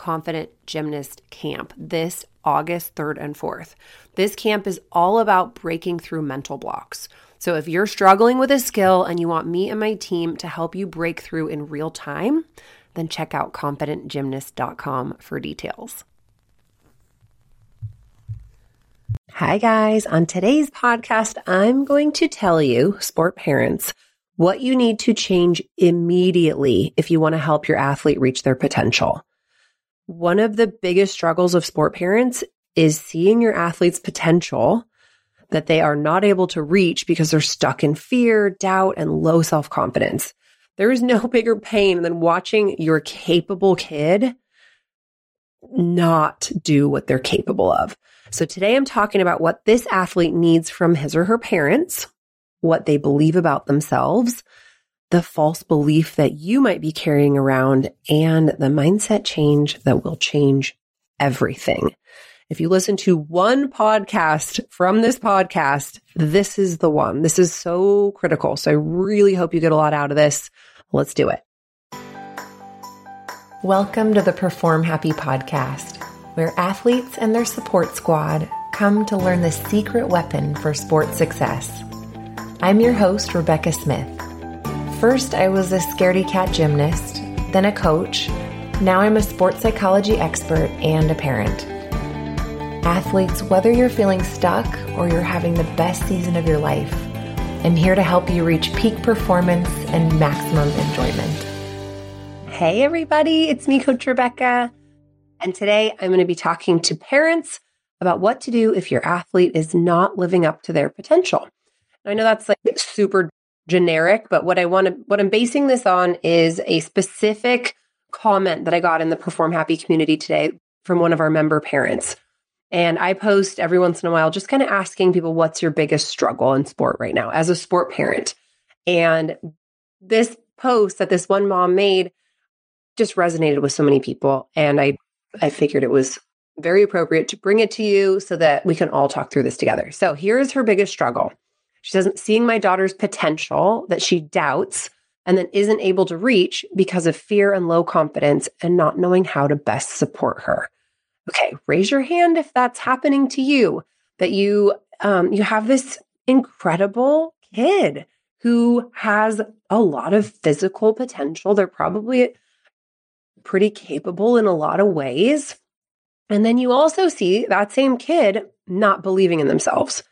Confident Gymnast Camp this August 3rd and 4th. This camp is all about breaking through mental blocks. So if you're struggling with a skill and you want me and my team to help you break through in real time, then check out confidentgymnast.com for details. Hi, guys. On today's podcast, I'm going to tell you, sport parents, what you need to change immediately if you want to help your athlete reach their potential. One of the biggest struggles of sport parents is seeing your athlete's potential that they are not able to reach because they're stuck in fear, doubt, and low self confidence. There is no bigger pain than watching your capable kid not do what they're capable of. So today I'm talking about what this athlete needs from his or her parents, what they believe about themselves, the false belief that you might be carrying around and the mindset change that will change everything. If you listen to one podcast from this podcast, this is the one. This is so critical. So I really hope you get a lot out of this. Let's do it. Welcome to the Perform Happy podcast, where athletes and their support squad come to learn the secret weapon for sports success. I'm your host, Rebecca Smith. First, I was a scaredy cat gymnast, then a coach. Now I'm a sports psychology expert and a parent. Athletes, whether you're feeling stuck or you're having the best season of your life, I'm here to help you reach peak performance and maximum enjoyment. Hey, everybody, it's me, Coach Rebecca. And today I'm going to be talking to parents about what to do if your athlete is not living up to their potential. I know that's like super generic, but what I want to, what I'm basing this on is a specific comment that I got in the Perform Happy community today from one of our member parents. And I post every once in a while, just kind of asking people, what's your biggest struggle in sport right now as a sport parent? And this post that this one mom made just resonated with so many people. And I, I figured it was very appropriate to bring it to you so that we can all talk through this together. So here's her biggest struggle. She doesn't seeing my daughter's potential that she doubts and then isn't able to reach because of fear and low confidence and not knowing how to best support her. Okay, raise your hand if that's happening to you. That you um, you have this incredible kid who has a lot of physical potential. They're probably pretty capable in a lot of ways. And then you also see that same kid not believing in themselves.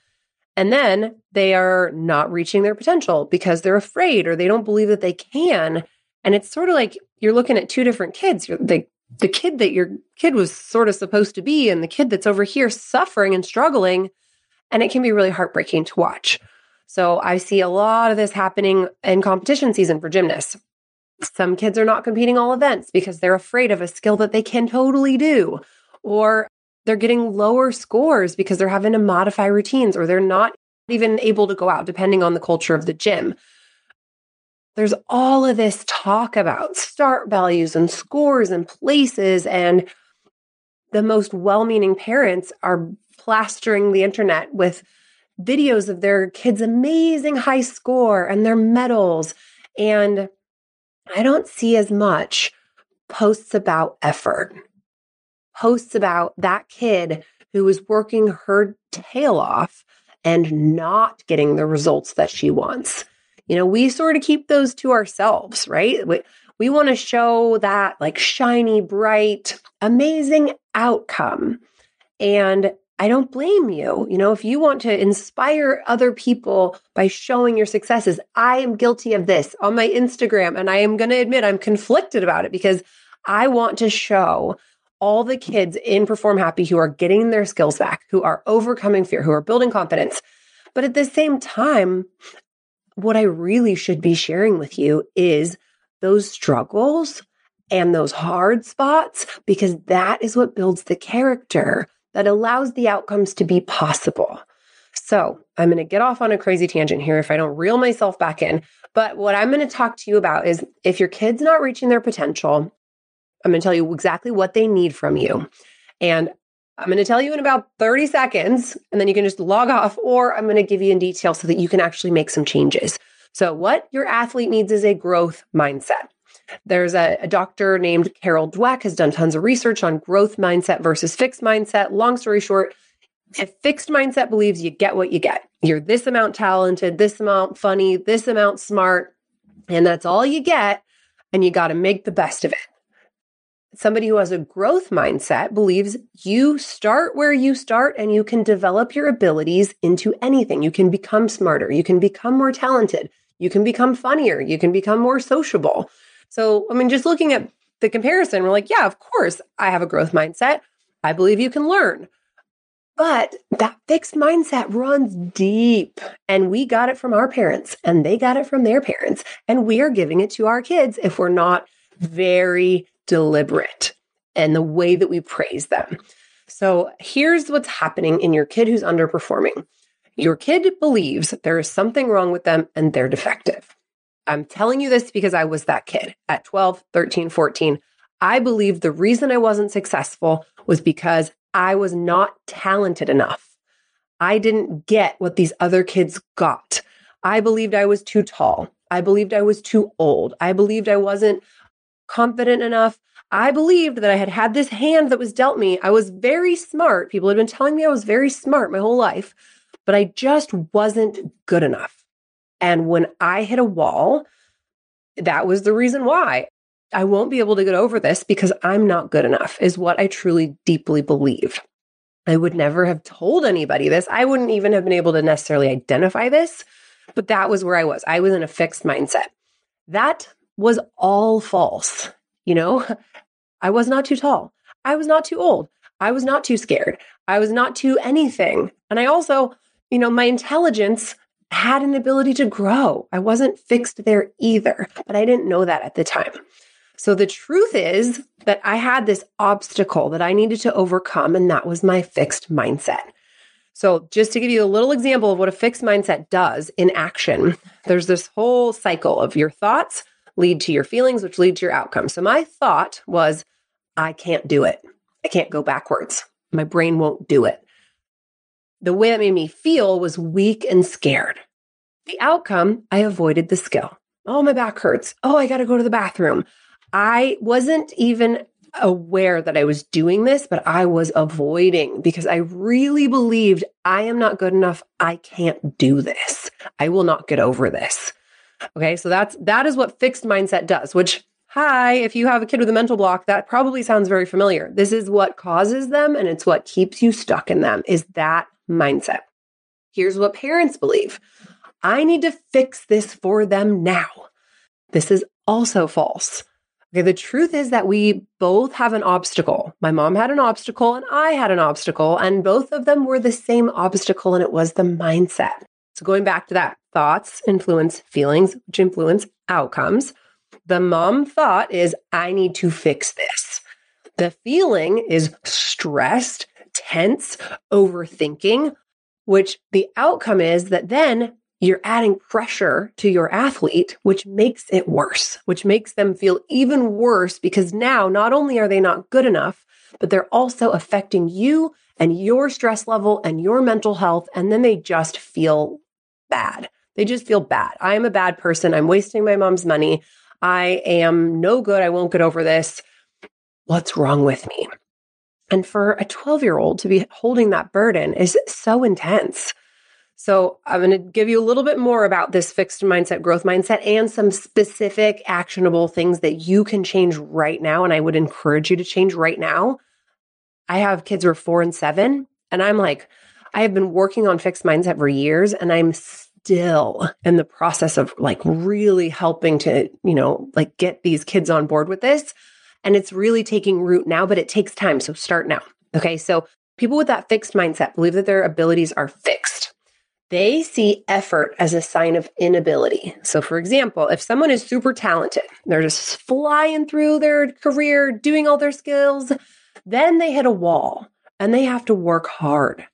And then they are not reaching their potential because they're afraid or they don't believe that they can. And it's sort of like you're looking at two different kids. The, the kid that your kid was sort of supposed to be and the kid that's over here suffering and struggling. And it can be really heartbreaking to watch. So I see a lot of this happening in competition season for gymnasts. Some kids are not competing all events because they're afraid of a skill that they can totally do. Or they're getting lower scores because they're having to modify routines or they're not even able to go out, depending on the culture of the gym. There's all of this talk about start values and scores and places, and the most well meaning parents are plastering the internet with videos of their kids' amazing high score and their medals. And I don't see as much posts about effort posts about that kid who was working her tail off and not getting the results that she wants. You know, we sort of keep those to ourselves, right? We, we want to show that like shiny, bright, amazing outcome. And I don't blame you. You know, if you want to inspire other people by showing your successes, I am guilty of this on my Instagram. And I am going to admit I'm conflicted about it because I want to show all the kids in Perform Happy who are getting their skills back, who are overcoming fear, who are building confidence. But at the same time, what I really should be sharing with you is those struggles and those hard spots, because that is what builds the character that allows the outcomes to be possible. So I'm going to get off on a crazy tangent here if I don't reel myself back in. But what I'm going to talk to you about is if your kid's not reaching their potential, I'm going to tell you exactly what they need from you. And I'm going to tell you in about 30 seconds, and then you can just log off, or I'm going to give you in detail so that you can actually make some changes. So, what your athlete needs is a growth mindset. There's a, a, doctor named Carol Dweck has done tons of research on growth mindset versus fixed mindset. Long story short, a fixed mindset believes you get what you get. You're this amount talented, this amount funny, this amount smart, and that's all you get. And you got to make the best of it. Somebody who has a growth mindset believes you start where you start and you can develop your abilities into anything. You can become smarter. You can become more talented. You can become funnier. You can become more sociable. So, I mean, just looking at the comparison, we're like, yeah, of course, I have a growth mindset. I believe you can learn. But that fixed mindset runs deep. And we got it from our parents, and they got it from their parents. And we are giving it to our kids if we're not very deliberate and the way that we praise them. So here's what's happening in your kid who's underperforming. Your kid believes there is something wrong with them and they're defective. I'm telling you this because I was that kid at 12, 13, 14. I believed the reason I wasn't successful was because I was not talented enough. I didn't get what these other kids got. I believed I was too tall. I believed I was too old. I believed I wasn't confident enough. I believed that I had had this hand that was dealt me. I was very smart. People had been telling me I was very smart my whole life, but I just wasn't good enough. And when I hit a wall, that was the reason why. I won't be able to get over this because I'm not good enough, is what I truly deeply believe. I would never have told anybody this. I wouldn't even have been able to necessarily identify this, but that was where I was. I was in a fixed mindset. That was all false. You know, I was not too tall. I was not too old. I was not too scared. I was not too anything. And I also, you know, my intelligence had an ability to grow. I wasn't fixed there either, but I didn't know that at the time. So the truth is that I had this obstacle that I needed to overcome, and that was my fixed mindset. So, just to give you a little example of what a fixed mindset does in action, there's this whole cycle of your thoughts lead to your feelings, which lead to your outcome. So, my thought was, I can't do it. I can't go backwards. My brain won't do it. The way that made me feel was weak and scared. The outcome, I avoided the skill. Oh, my back hurts. Oh, I got to go to the bathroom. I wasn't even aware that I was doing this, but I was avoiding because I really believed I am not good enough. I can't do this. I will not get over this. Okay. So that's, that is what fixed mindset does, which, hi, if you have a kid with a mental block, that probably sounds very familiar. This is what causes them and it's what keeps you stuck in them is that mindset. Here's what parents believe. I need to fix this for them now. This is also false. Okay, the truth is that we both have an obstacle. My mom had an obstacle and I had an obstacle, and both of them were the same obstacle, and it was the mindset. So, going back to that, thoughts influence feelings, which influence outcomes. The mom thought is, I need to fix this. The feeling is stressed, tense, overthinking, which the outcome is that then you're adding pressure to your athlete, which makes it worse, which makes them feel even worse because now not only are they not good enough, but they're also affecting you and your stress level and your mental health. And then they just feel bad. They just feel bad. I am a bad person. I'm wasting my mom's money. I am no good. I won't get over this. What's wrong with me? And for a 12 year old to be holding that burden is so intense. So I'm going to give you a little bit more about this fixed mindset, growth mindset, and some specific actionable things that you can change right now. And I would encourage you to change right now. I have kids who are four and seven, and I'm like, I have been working on fixed mindset for years, and I'm still in the process of like really helping to, you know, like get these kids on board with this. And it's really taking root now, but it takes time. So start now. Okay. So people with that fixed mindset believe that their abilities are fixed. They see effort as a sign of inability. So, for example, if someone is super talented, they're just flying through their career, doing all their skills, then they hit a wall and they have to work hard.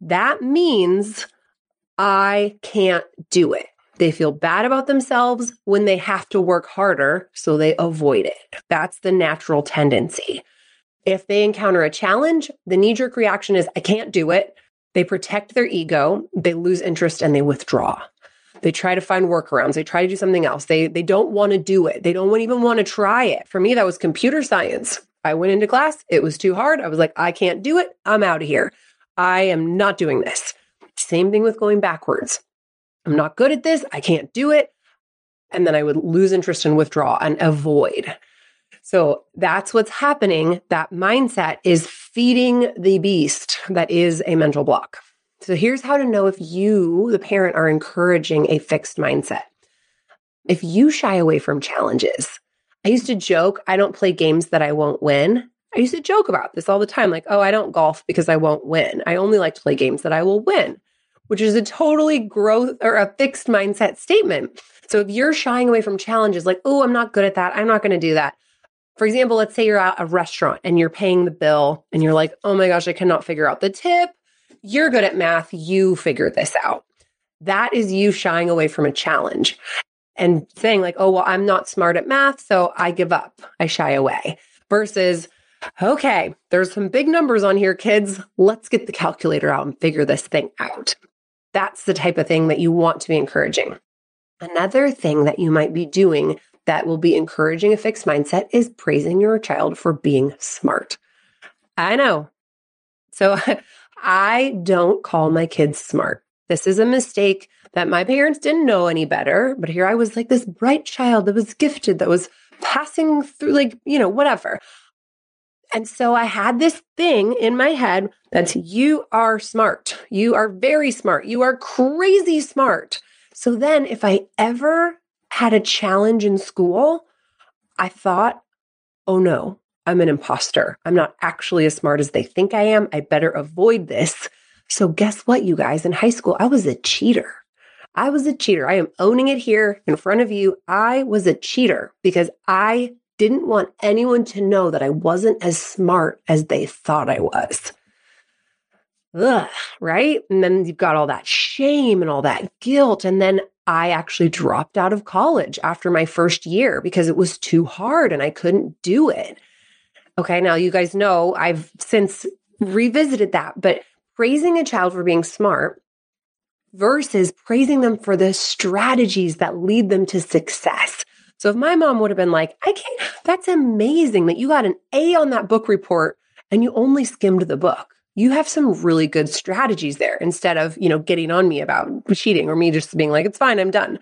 That means I can't do it. They feel bad about themselves when they have to work harder, so they avoid it. That's the natural tendency. If they encounter a challenge, the knee jerk reaction is, I can't do it. They protect their ego, they lose interest, and they withdraw. They try to find workarounds. They try to do something else. They, they don't want to do it. They don't even want to try it. For me, that was computer science. I went into class. It was too hard. I was like, I can't do it. I'm out of here. I am not doing this. Same thing with going backwards. I'm not good at this. I can't do it. And then I would lose interest and withdraw and avoid. So that's what's happening. That mindset is feeding the beast that is a mental block. So here's how to know if you, the parent, are encouraging a fixed mindset. If you shy away from challenges, I used to joke, I don't play games that I won't win. I used to joke about this all the time like, oh, I don't golf because I won't win. I only like to play games that I will win, which is a totally growth or a fixed mindset statement. So if you're shying away from challenges like, oh, I'm not good at that, I'm not going to do that. For example, let's say you're at a restaurant and you're paying the bill and you're like, oh my gosh, I cannot figure out the tip. You're good at math, you figure this out. That is you shying away from a challenge and saying, like, oh, well, I'm not smart at math, so I give up, I shy away, versus, okay, there's some big numbers on here, kids. Let's get the calculator out and figure this thing out. That's the type of thing that you want to be encouraging. Another thing that you might be doing that will be encouraging a fixed mindset is praising your child for being smart. I know. So I don't call my kids smart. This is a mistake that my parents didn't know any better. But here I was like this bright child that was gifted, that was passing through, like, you know, whatever. And so I had this thing in my head that you are smart. You are very smart. You are crazy smart. So then if I ever had a challenge in school, I thought, oh no, I'm an imposter. I'm not actually as smart as they think I am. I better avoid this. So, guess what, you guys? In high school, I was a cheater. I was a cheater. I am owning it here in front of you. I was a cheater because I didn't want anyone to know that I wasn't as smart as they thought I was. Ugh, right? And then you've got all that shame and all that guilt. And then I actually dropped out of college after my first year because it was too hard and I couldn't do it. Okay, now you guys know I've since revisited that, but praising a child for being smart versus praising them for the strategies that lead them to success. So if my mom would have been like, I can't, that's amazing that you got an A on that book report and you only skimmed the book. You have some really good strategies there instead of, you know, getting on me about cheating or me just being like, it's fine, I'm done.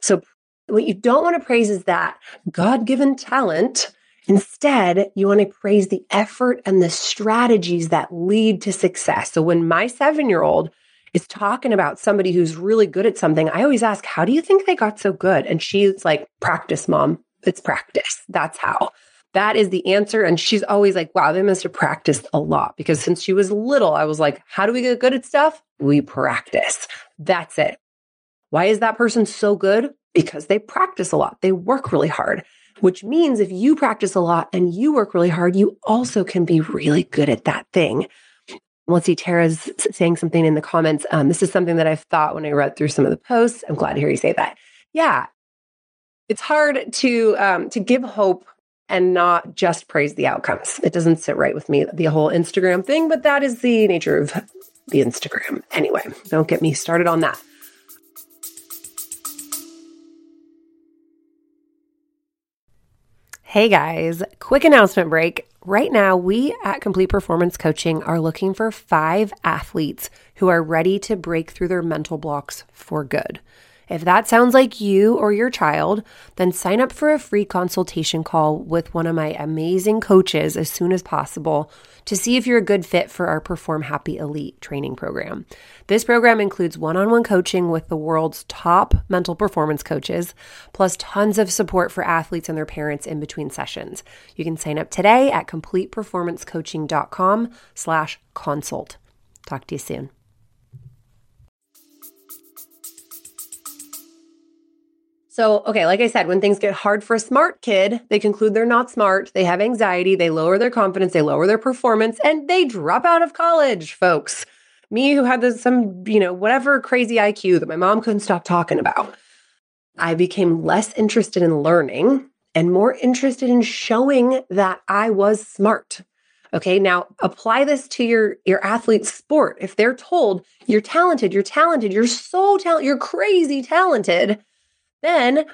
So what you don't want to praise is that God given talent Instead, you want to praise the effort and the strategies that lead to success. So when my seven year old is talking about somebody who's really good at something, I always ask, How do you think they got so good? And she's like, Practice, mom. It's practice. That's how. That is the answer. And she's always like, Wow, they must have practiced a lot. Because since she was little, I was like, How do we get good at stuff? We practice. That's it. Why is that person so good? Because they practice a lot, they work really hard which means if you practice a lot and you work really hard, you also can be really good at that thing. Let's see, Tara's saying something in the comments. Um, this is something that I've thought when I read through some of the posts. I'm glad to hear you say that. Yeah, it's hard to um, to give hope and not just praise the outcomes. It doesn't sit right with me, the whole Instagram thing, but that is the nature of the Instagram. Anyway, don't get me started on that. Hey guys, quick announcement break. Right now, we at Complete Performance Coaching are looking for five athletes who are ready to break through their mental blocks for good. If that sounds like you or your child, then sign up for a free consultation call with one of my amazing coaches as soon as possible to see if you're a good fit for our Perform Happy Elite training program. This program includes one on one coaching with the world's top mental performance coaches, plus tons of support for athletes and their parents in between sessions. You can sign up today at completeperformancecoaching.com slash consult. Talk to you soon. So, okay, like I said, when things get hard for a smart kid, they conclude they're not smart, they have anxiety, they lower their confidence, they lower their performance, and they drop out of college, folks. me who had this, some, you know, whatever crazy IQ that my mom couldn't stop talking about. I became less interested in learning and more interested in showing that I was smart. Okay, now apply this to your your athlete's sport. If they're told you're talented, you're talented, you're so talented, you're crazy talented, then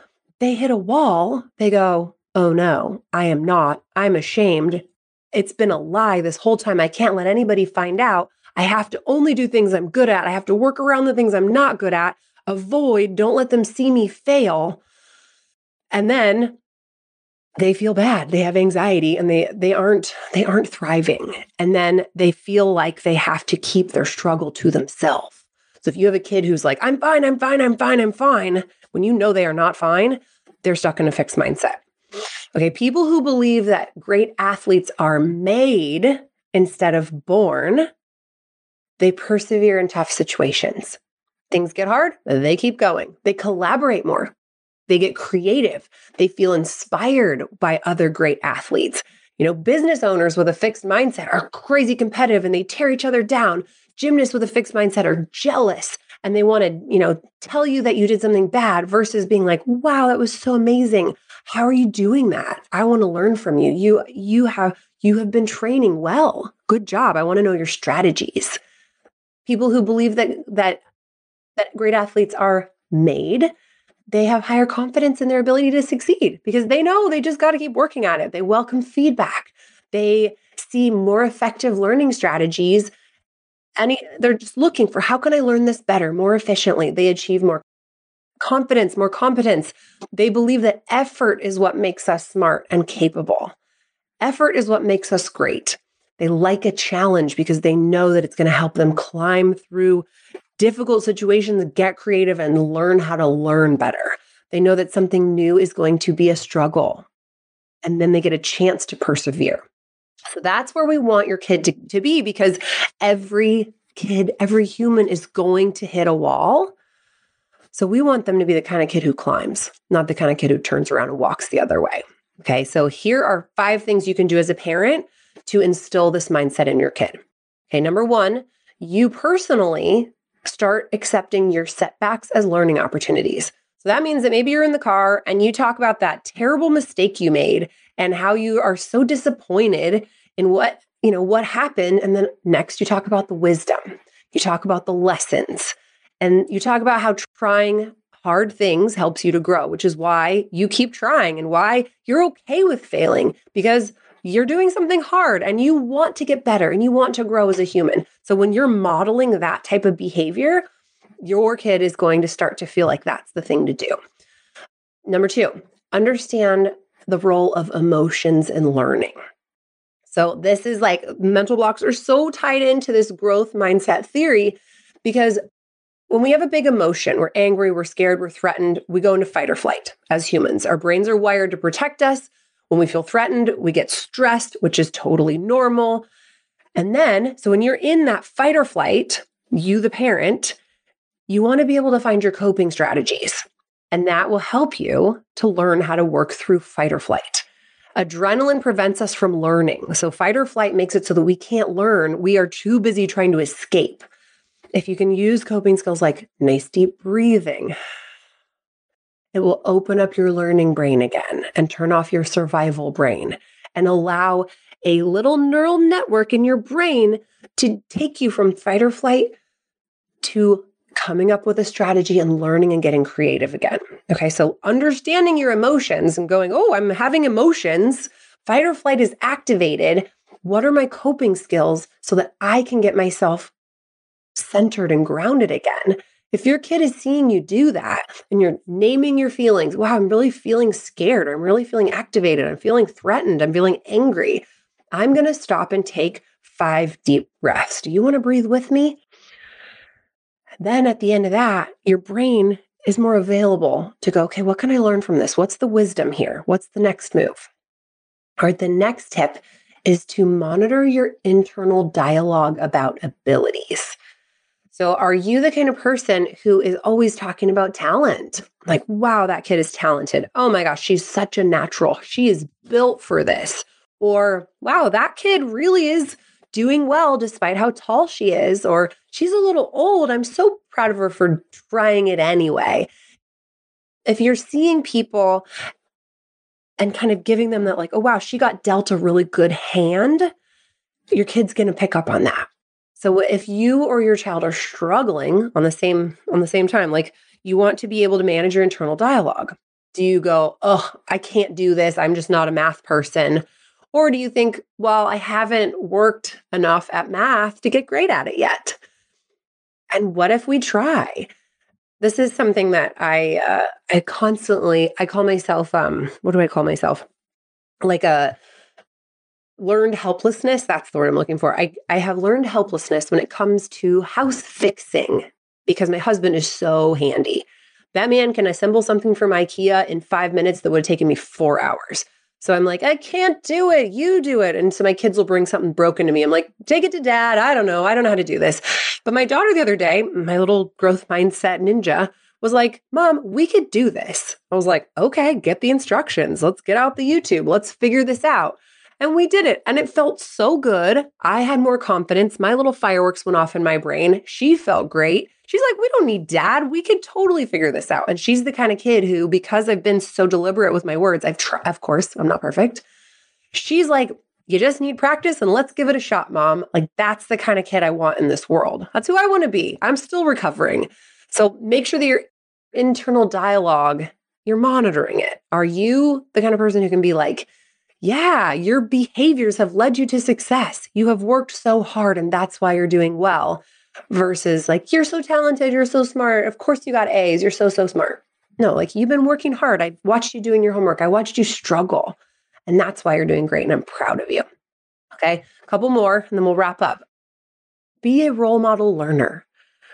they hit a wall. They go, "Oh no, I am not. I'm ashamed. It's been a lie this whole time. I can't let anybody find out. I have to only do things I'm good at. I have to work around the things I'm not good at. Avoid, don't let them see me fail." And then they feel bad they have anxiety and they they aren't they aren't thriving and then they feel like they have to keep their struggle to themselves so if you have a kid who's like i'm fine i'm fine i'm fine i'm fine when you know they are not fine they're stuck in a fixed mindset okay people who believe that great athletes are made instead of born they persevere in tough situations things get hard they keep going they collaborate more they get creative. They feel inspired by other great athletes. You know, business owners with a fixed mindset are crazy competitive and they tear each other down. Gymnasts with a fixed mindset are jealous and they want to, you know, tell you that you did something bad versus being like, "Wow, that was so amazing. How are you doing that? I want to learn from you. You you have you have been training well. Good job. I want to know your strategies." People who believe that that that great athletes are made they have higher confidence in their ability to succeed because they know they just got to keep working at it. They welcome feedback. They see more effective learning strategies. And they're just looking for how can I learn this better, more efficiently? They achieve more confidence, more competence. They believe that effort is what makes us smart and capable. Effort is what makes us great. They like a challenge because they know that it's going to help them climb through difficult situations, get creative and learn how to learn better. They know that something new is going to be a struggle, and then they get a chance to persevere. So that's where we want your kid to, to be because every kid, every human is going to hit a wall. So we want them to be the kind of kid who climbs, not the kind of kid who turns around and walks the other way. Okay, so here are five things you can do as a parent to instill this mindset in your kid. Okay, number one, you personally start accepting your setbacks as learning opportunities. So that means that maybe you're in the car and you talk about that terrible mistake you made and how you are so disappointed in what, you know, what happened and then next you talk about the wisdom. You talk about the lessons and you talk about how trying hard things helps you to grow, which is why you keep trying and why you're okay with failing because you're doing something hard and you want to get better and you want to grow as a human. So when you're modeling that type of behavior, your kid is going to start to feel like that's the thing to do. Number two, understand the role of emotions in learning. So, this is like mental blocks are so tied into this growth mindset theory because when we have a big emotion, we're angry, we're scared, we're threatened, we go into fight or flight as humans. Our brains are wired to protect us. When we feel threatened, we get stressed, which is totally normal. And then, so when you're in that fight or flight, you, the parent, you want to be able to find your coping strategies. And that will help you to learn how to work through fight or flight. Adrenaline prevents us from learning. So, fight or flight makes it so that we can't learn. We are too busy trying to escape. If you can use coping skills like nice deep breathing, it will open up your learning brain again and turn off your survival brain and allow a little neural network in your brain to take you from fight or flight to coming up with a strategy and learning and getting creative again. Okay, so understanding your emotions and going, oh, I'm having emotions, fight or flight is activated. What are my coping skills so that I can get myself centered and grounded again? If your kid is seeing you do that and you're naming your feelings, wow, I'm really feeling scared. I'm really feeling activated. I'm feeling threatened. I'm feeling angry. I'm going to stop and take five deep breaths. Do you want to breathe with me? Then at the end of that, your brain is more available to go, okay, what can I learn from this? What's the wisdom here? What's the next move? All right, the next tip is to monitor your internal dialogue about abilities. So, are you the kind of person who is always talking about talent? Like, wow, that kid is talented. Oh my gosh, she's such a natural. She is built for this. Or, wow, that kid really is doing well despite how tall she is, or she's a little old. I'm so proud of her for trying it anyway. If you're seeing people and kind of giving them that, like, oh, wow, she got dealt a really good hand, your kid's going to pick up on that. So if you or your child are struggling on the same on the same time, like you want to be able to manage your internal dialogue. Do you go, "Oh, I can't do this. I'm just not a math person." Or do you think, "Well, I haven't worked enough at math to get great at it yet." And what if we try? This is something that I uh, I constantly I call myself um what do I call myself? Like a learned helplessness. That's the word I'm looking for. I, I have learned helplessness when it comes to house fixing because my husband is so handy. That man can assemble something from IKEA in five minutes that would have taken me four hours. So I'm like, I can't do it. You do it. And so my kids will bring something broken to me. I'm like, take it to dad. I don't know. I don't know how to do this. But my daughter the other day, my little growth mindset ninja, was like, Mom, we could do this. I was like, okay, get the instructions. Let's get out the YouTube. Let's figure this out. And we did it. And it felt so good. I had more confidence. My little fireworks went off in my brain. She felt great. She's like, we don't need dad. We could totally figure this out. And she's the kind of kid who, because I've been so deliberate with my words, I've tried, of course, I'm not perfect. She's like, you just need practice and let's give it a shot, mom. Like, that's the kind of kid I want in this world. That's who I want to be. I'm still recovering. So make sure that your internal dialogue, you're monitoring it. Are you the kind of person who can be like, yeah, your behaviors have led you to success. You have worked so hard and that's why you're doing well. Versus like, you're so talented, you're so smart. Of course you got A's, you're so, so smart. No, like you've been working hard. I watched you doing your homework. I watched you struggle. And that's why you're doing great. And I'm proud of you. Okay. A couple more and then we'll wrap up. Be a role model learner.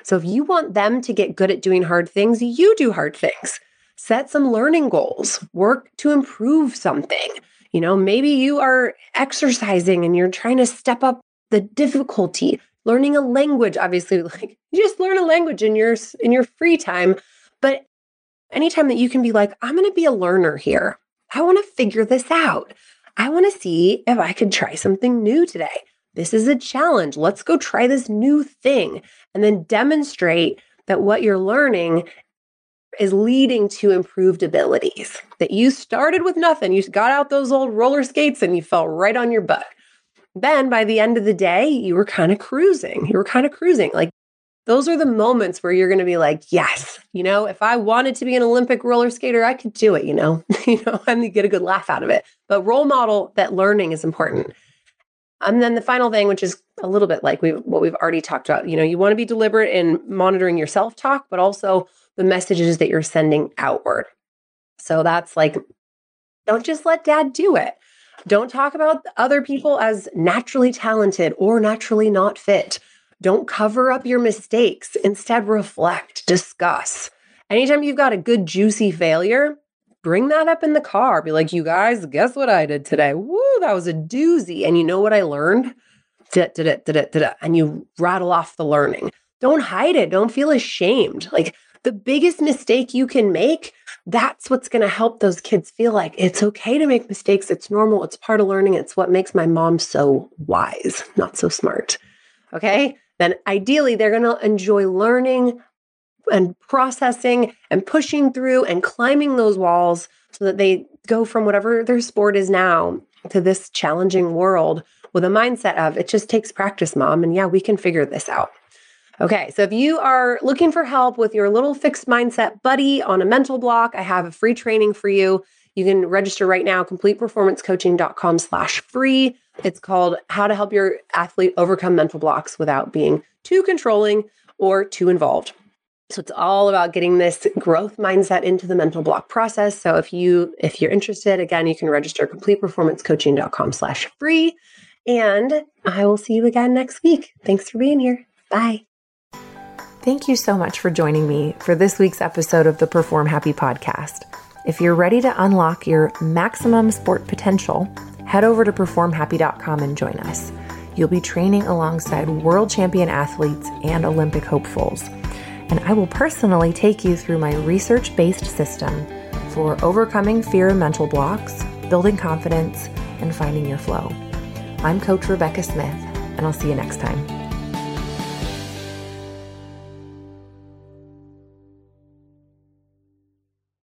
So if you want them to get good at doing hard things, you do hard things. Set some learning goals, work to improve something. You know, maybe you are exercising and you're trying to step up the difficulty. Learning a language, obviously, like you just learn a language in your in your free time. But anytime that you can be like, I'm going to be a learner here. I want to figure this out. I want to see if I could try something new today. This is a challenge. Let's go try this new thing and then demonstrate that what you're learning is leading to improved abilities. That you started with nothing. You got out those old roller skates and you fell right on your butt. Then by the end of the day, you were kind of cruising. You were kind of cruising. Like those are the moments where you're going to be like, yes, you know, if I wanted to be an Olympic roller skater, I could do it, you know, you know, and you get a good laugh out of it. But role model that learning is important. And then the final thing, which is a little bit like we what we've already talked about, you know, you want to be deliberate in monitoring your self talk, but also the messages that you're sending outward. So that's like, don't just let dad do it. Don't talk about other people as naturally talented or naturally not fit. Don't cover up your mistakes. Instead, reflect, discuss. Anytime you've got a good, juicy failure, bring that up in the car. Be like, you guys, guess what I did today? Woo, that was a doozy. And you know what I learned? And you rattle off the learning. Don't hide it. Don't feel ashamed. Like, the biggest mistake you can make, that's what's going to help those kids feel like it's okay to make mistakes. It's normal. It's part of learning. It's what makes my mom so wise, not so smart. Okay. Then ideally, they're going to enjoy learning and processing and pushing through and climbing those walls so that they go from whatever their sport is now to this challenging world with a mindset of it just takes practice, mom. And yeah, we can figure this out. Okay, so if you are looking for help with your little fixed mindset buddy on a mental block, I have a free training for you. You can register right now, completeperformancecoaching.com slash free. It's called How to Help Your Athlete Overcome Mental Blocks Without Being Too Controlling or Too Involved. So it's all about getting this growth mindset into the mental block process. So if you if you're interested, again, you can register completeperformancecoaching.com slash free. And I will see you again next week. Thanks for being here. Bye. Thank you so much for joining me for this week's episode of the Perform Happy podcast. If you're ready to unlock your maximum sport potential, head over to performhappy.com and join us. You'll be training alongside world champion athletes and Olympic hopefuls. And I will personally take you through my research based system for overcoming fear and mental blocks, building confidence, and finding your flow. I'm Coach Rebecca Smith and I'll see you next time.